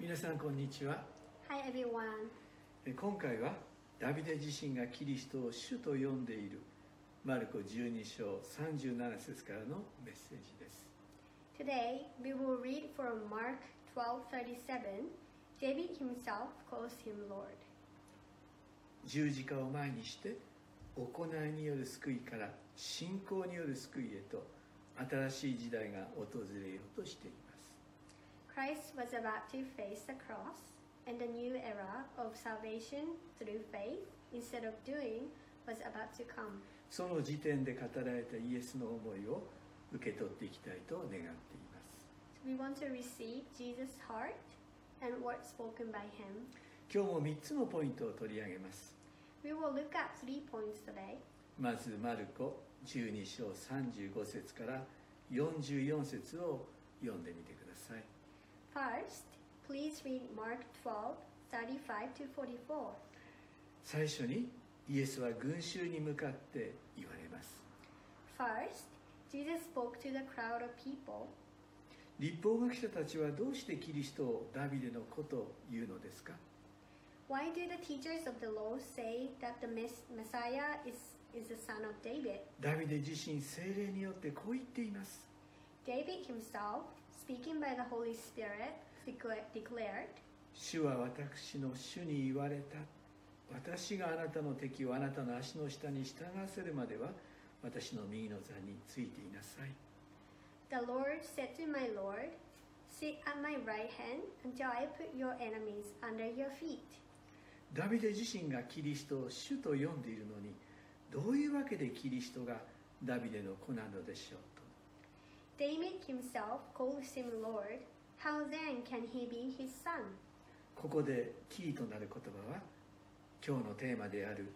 皆さんこんにちは Hi everyone. え今回はダビデ自身がキリストを主と呼んでいるマルコ12章37節からのメッセージです Today we will read from Mark 12:37. David himself calls him Lord. 十字架を前にして行いによる救いから信仰による救いへと新しい時代が訪れようとしています Christ was about to face the cross and a new era of salvation through faith instead of doing was about to come. その時点で語られたイエスの思いを受け取っていきたいと願っています So we want to receive Jesus' heart and words spoken by him. 今日も3つのポイントを取り上げます We will look at three points today. まずマルコ12章35節から44節を読んでみてください First, please read Mark 12, 35 to 44. 最初にイエスは群衆に向かって言われます First, Jesus spoke to the crowd of people. 立法学者たちはどうしてキリストをダビデの子と言うのですか Why do the teachers of the law say that the Mess- Messiah is, is the son of David? ダビデ自身精霊によってこう言っています David himself, speaking by the Holy Spirit, decla- declared, 主は私の主に言われた私があなたの敵をあなたの足の下に従わせるまでは私の右の座についていなさい The Lord said to my Lord, Sit at my right hand until I put your enemies under your feet. ダビデ自身がキリストを主と呼んでいるのにどういうわけでキリストがダビデの子なのでしょう David himself calls him Lord. How then can he be his son? とここでキーとなる言葉は今日のテーマである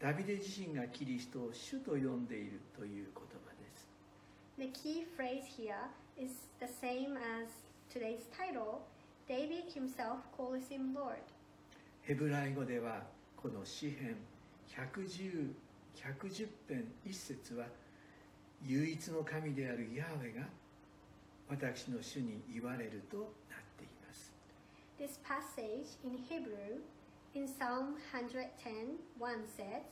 ダビデ自身がキリストを主と呼んでいるという言葉です The key phrase here is the same as today's title. David himself calls him Lord. ヘブライ語ではこの詩編110 110編一節は唯一の神であるヤーウェが私の主に言われるとなっています This passage in Hebrew in Psalm 110 1 says,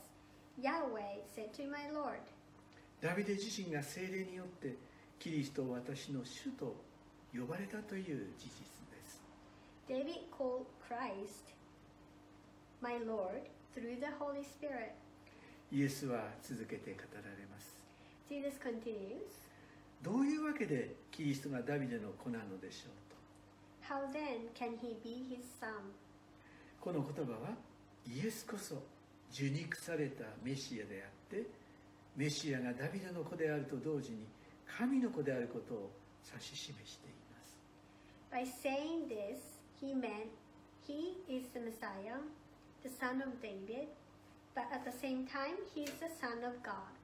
Yahweh said to my Lord. ダビデ自身が精霊によってキリストを私の主と呼ばれたという事実です David called Christ my Lord through the Holy Spirit. イエスは続けて語られます Jesus continues, どういうわけでキリストがダビデの子なのでしょうと How then can he be his son? この言葉はイエスこそ受肉されたメシアであってメシアがダビデの子であると同時に神の子であることを指し示しています By saying this, he meant he is the Messiah, the son of David, but at the same time, he is the son of God.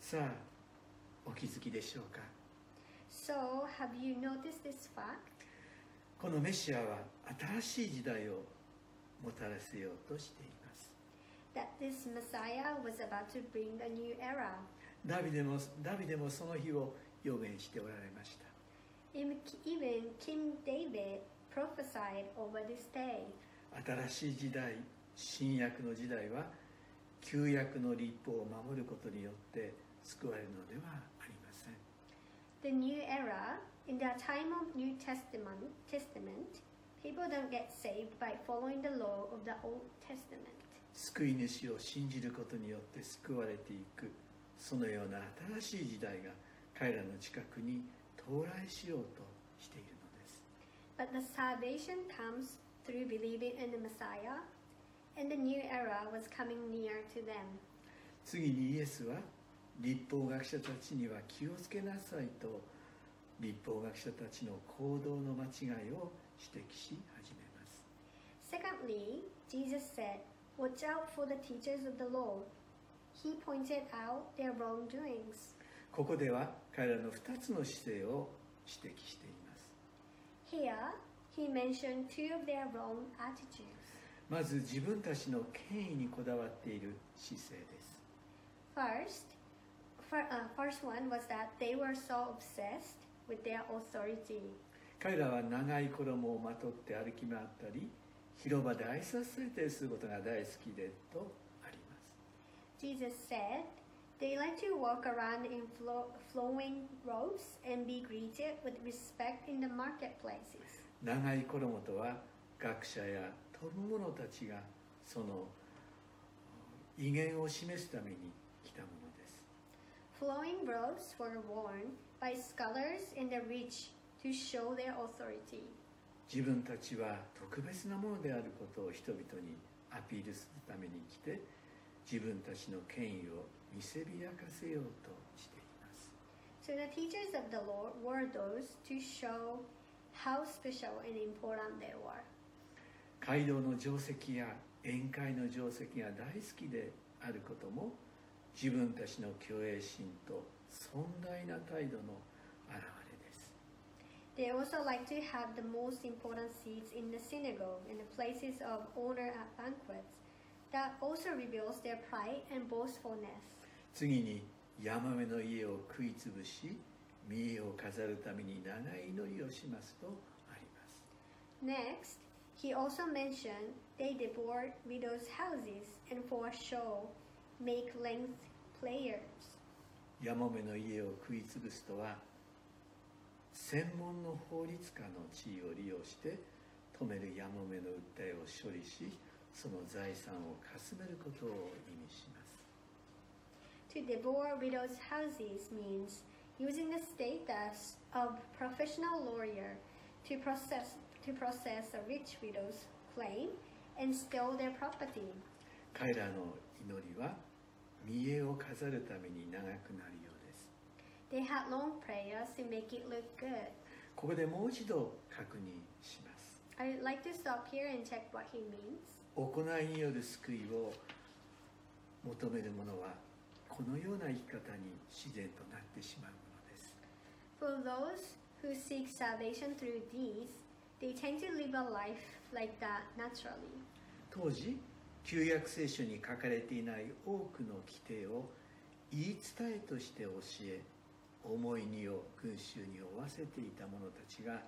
さあお気づきでしょうか So, have you noticed this fact? このメシアは新しい時代をもたらせようとしています That this Messiah was about to bring a new era. ダビデもダビデもその日を予言しておられました Even King David prophesied over this day. 新しい時代新約の時代は旧約の立法を守ることによって救われるのではありません The new era, in the time of New Testament, Testament, people don't get saved by following the law of the Old Testament. 救い主を信じることによって救われていくそのような新しい時代が彼らの近くに到来しようとしているのです But the salvation comes through believing in the Messiah, and the new era was coming near to them. 次にイエスは立法学者たちには気をつけなさいと立法学者たちの行動の間違いを指摘し始めます Secondly, Jesus said, Watch out for the teachers of the law. He pointed out their wrongdoings. ここでは彼らの2つの姿勢を指摘しています Here, he mentioned two of their wrong attitudes. まず自分たちの権威にこだわっている姿勢です First, fir- uh, first one was that they were so obsessed with their authority. 彼らは長い衣をまとって歩き回ったり広場で挨拶されたりすることが大好きでとあります Jesus said, They like to walk around in flo- flowing robes and be greeted with respect in the marketplaces. 長い衣とは学者や飛ぶ者たちがその威厳を示すために Flowing robes were worn by scholars and the rich to show their authority. 自分たちは特別なものであることを人々にアピールするために来て自分たちの権威を見せびらかせようとしています So the teachers of the Lord were those to show how special and important they were. 街道の定石や宴会の定石が大好きであることも自分たちの虚栄心と尊大な態度の表れです They also like to have the most important seats in the synagogue and the places of honor at banquets. That also reveals their pride and boastfulness. 次にヤマメの家を食いつぶし見栄を飾るために長い祈りをしますとあります Next, he also mentioned they devour widows' houses and for show make length players. ヤマメの家を食いつぶすとは専門の法律家の地位を利用して止めるヤマメの訴えを処理しその財産をかすめることを意味します To devour widows' houses means using the status of professional lawyer to process to process a rich widow's claim and steal their property. 彼らの祈りは見栄を飾るために長くなるようです They had long prayers to make it look good. ここでもう一度確認します I'd like to stop here and check what he means. 行いによる救いを求める者はこのような生き方に自然となってしまうものです For those who seek salvation through deeds, they tend to live a life like that naturally. 当時旧約聖書に書かれていない多くの規定を言い伝えとして教え思いにを群衆に負わせていた者たちが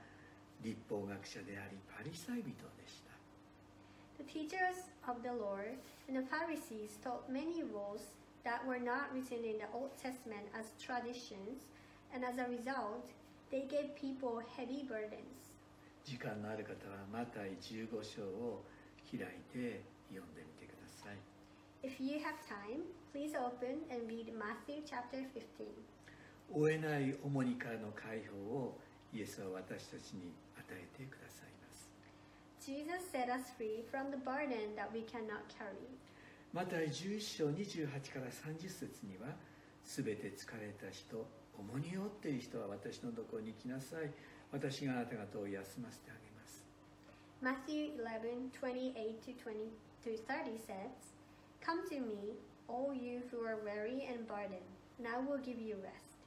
立法学者でありパリサイ人でした The teachers of the Lord and the Pharisees taught many rules that were not written in the Old Testament as traditions, and as a result, they gave people heavy burdens. 時間のある方はマタイ15章を開いて読んでみてください If you have time, please open and read Matthew chapter 15. 追えない重荷からの解放をイエスは私たちに与えてくださいます Jesus set us free from the burden that we cannot carry. また11章28から30節には「すべて疲れた人重荷を負っている人は私のところに来なさい私があなた方を休ませてあげます Matthew 11, 28 to 20 to 30 says, Come to me, all you who are weary and burdened, and I will give you rest.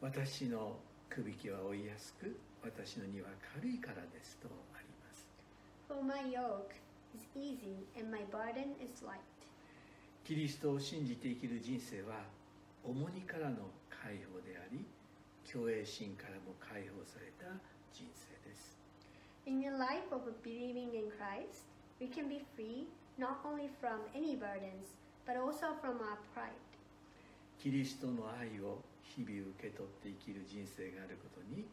私のくびきは追いやすく私の荷は軽いからですとあります For my yoke is easy and my burden is light. キリストを信じて生きる人生は重荷からの解放であり虚栄心からも解放された人生です In the life of believing in Christ, we can be free not only from any burdens, but also from our pride. キリストの愛を日々受け取って生きる人生があることに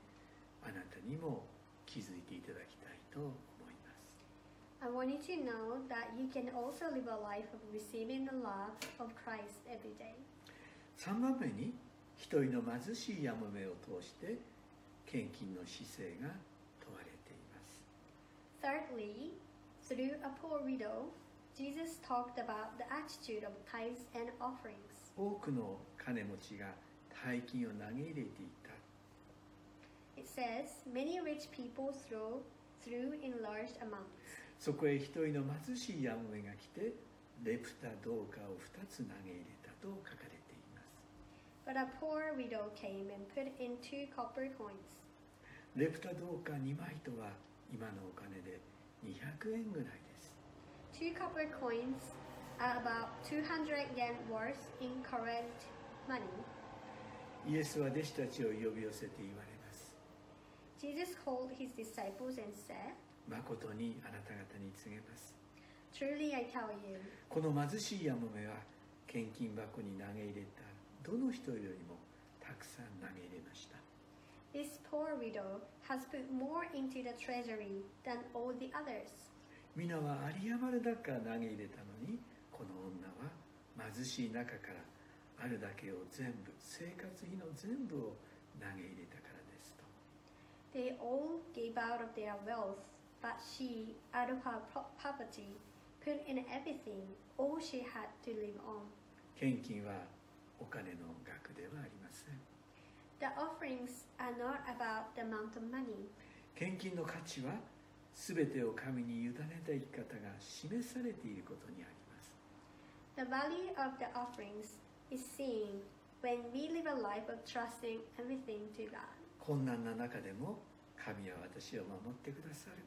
あなたにも気づいていただきたいと思います I want you to know that you can also live a life of receiving the love of Christ every day. 3番目に一人の貧しいヤモメを通して献金の姿勢が問われています Thirdly, through a poor widow, Jesus talked about the attitude of tithes and offerings. 多くの金持ちが大金を投げ入れていた It says, many rich people throw threw in large amounts. そこへ一人の貧しいヤモメが来てレプタ銅貨を2つ投げ入れたと書かれています But a poor widow came and put in two copper coins. レプタ銅貨2枚とは今のお金で200円ぐらいです Two copper coins are about 200 yen worth in current money. イエスは弟子たちを呼び寄せて言われます Jesus called his disciples and said, 誠にあなた方に告げます Truly I tell you, この貧しいやもめは献金箱に投げ入れたどの人よりもたくさん投げ入れました this poor widow has put more into the treasury than all the others. 皆は有り余る中投げ入れたのにこの女は貧しい中からあるだけを全部生活費の全部を投げ入れたからですと They all gave out of their wealth, but she, out of her poverty, put in everything, all she had to live on. 献金はお金の額では The offerings are not about the amount of money. 献金の価値は全てを神に委ねた生き方が示されていることにあります The value of the offerings is seen when we live a life of trusting everything to God. 困難な中でも神は私を守ってくださる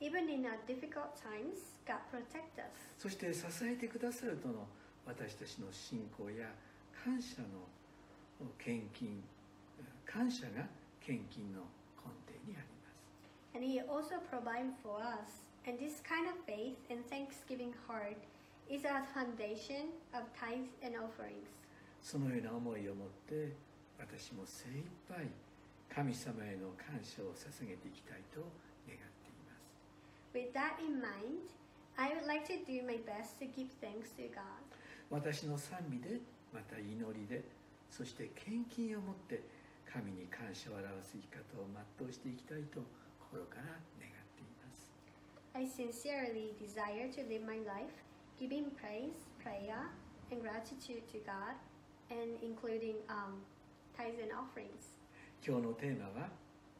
Even in our difficult times, God protects us. そして支えてくださるとの私たちの信仰や感謝の献金感謝が献金の根底にあります And He also provides for us. And this kind of faith and thanksgiving heart is our foundation of tithes and offerings. そのような思いを持って私も精一杯神様への感謝を捧げていきたいと願っています With that in mind, I would like to do my best to give thanks to God. 私の賛美でまた祈りでそして献金を持って神に感謝を表す生き方を全うしていきたいと心から願っています I sincerely desire to live my life giving praise, prayer, and gratitude to God, and including um, tithes and offerings. 今日のテーマは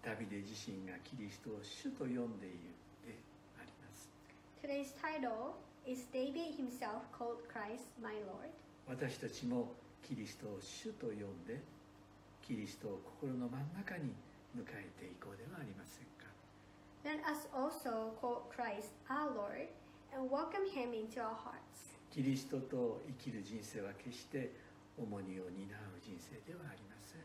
ダビデ自身がキリストを主と呼んでいるであります Today's title is David himself called Christ my Lord. 私たちもキリストを主と呼んでキリストを心の真ん中に迎えていこうではありませんか Let us also call Christ our Lord and welcome him into our hearts. キリストと生きる人生は決して重荷を担う人生ではありません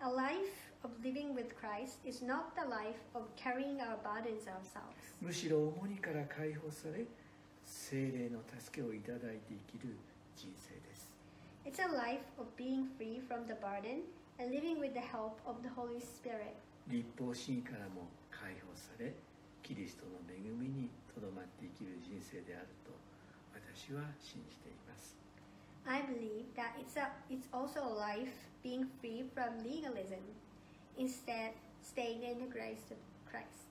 A life of living with Christ is not the life of carrying our burdens ourselves. むしろ重荷から解放され精霊の助けをいただいて生きる人生です It's a life of being free from the burden and living with the help of the Holy Spirit. 立法主義からも解放されキリストの恵みにとどまって生きる人生であると私は信じています I believe that it's, a, it's also a life being free from legalism, instead staying in the grace of Christ.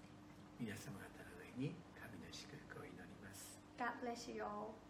皆様方の上に神の祝福を祈ります God bless you all.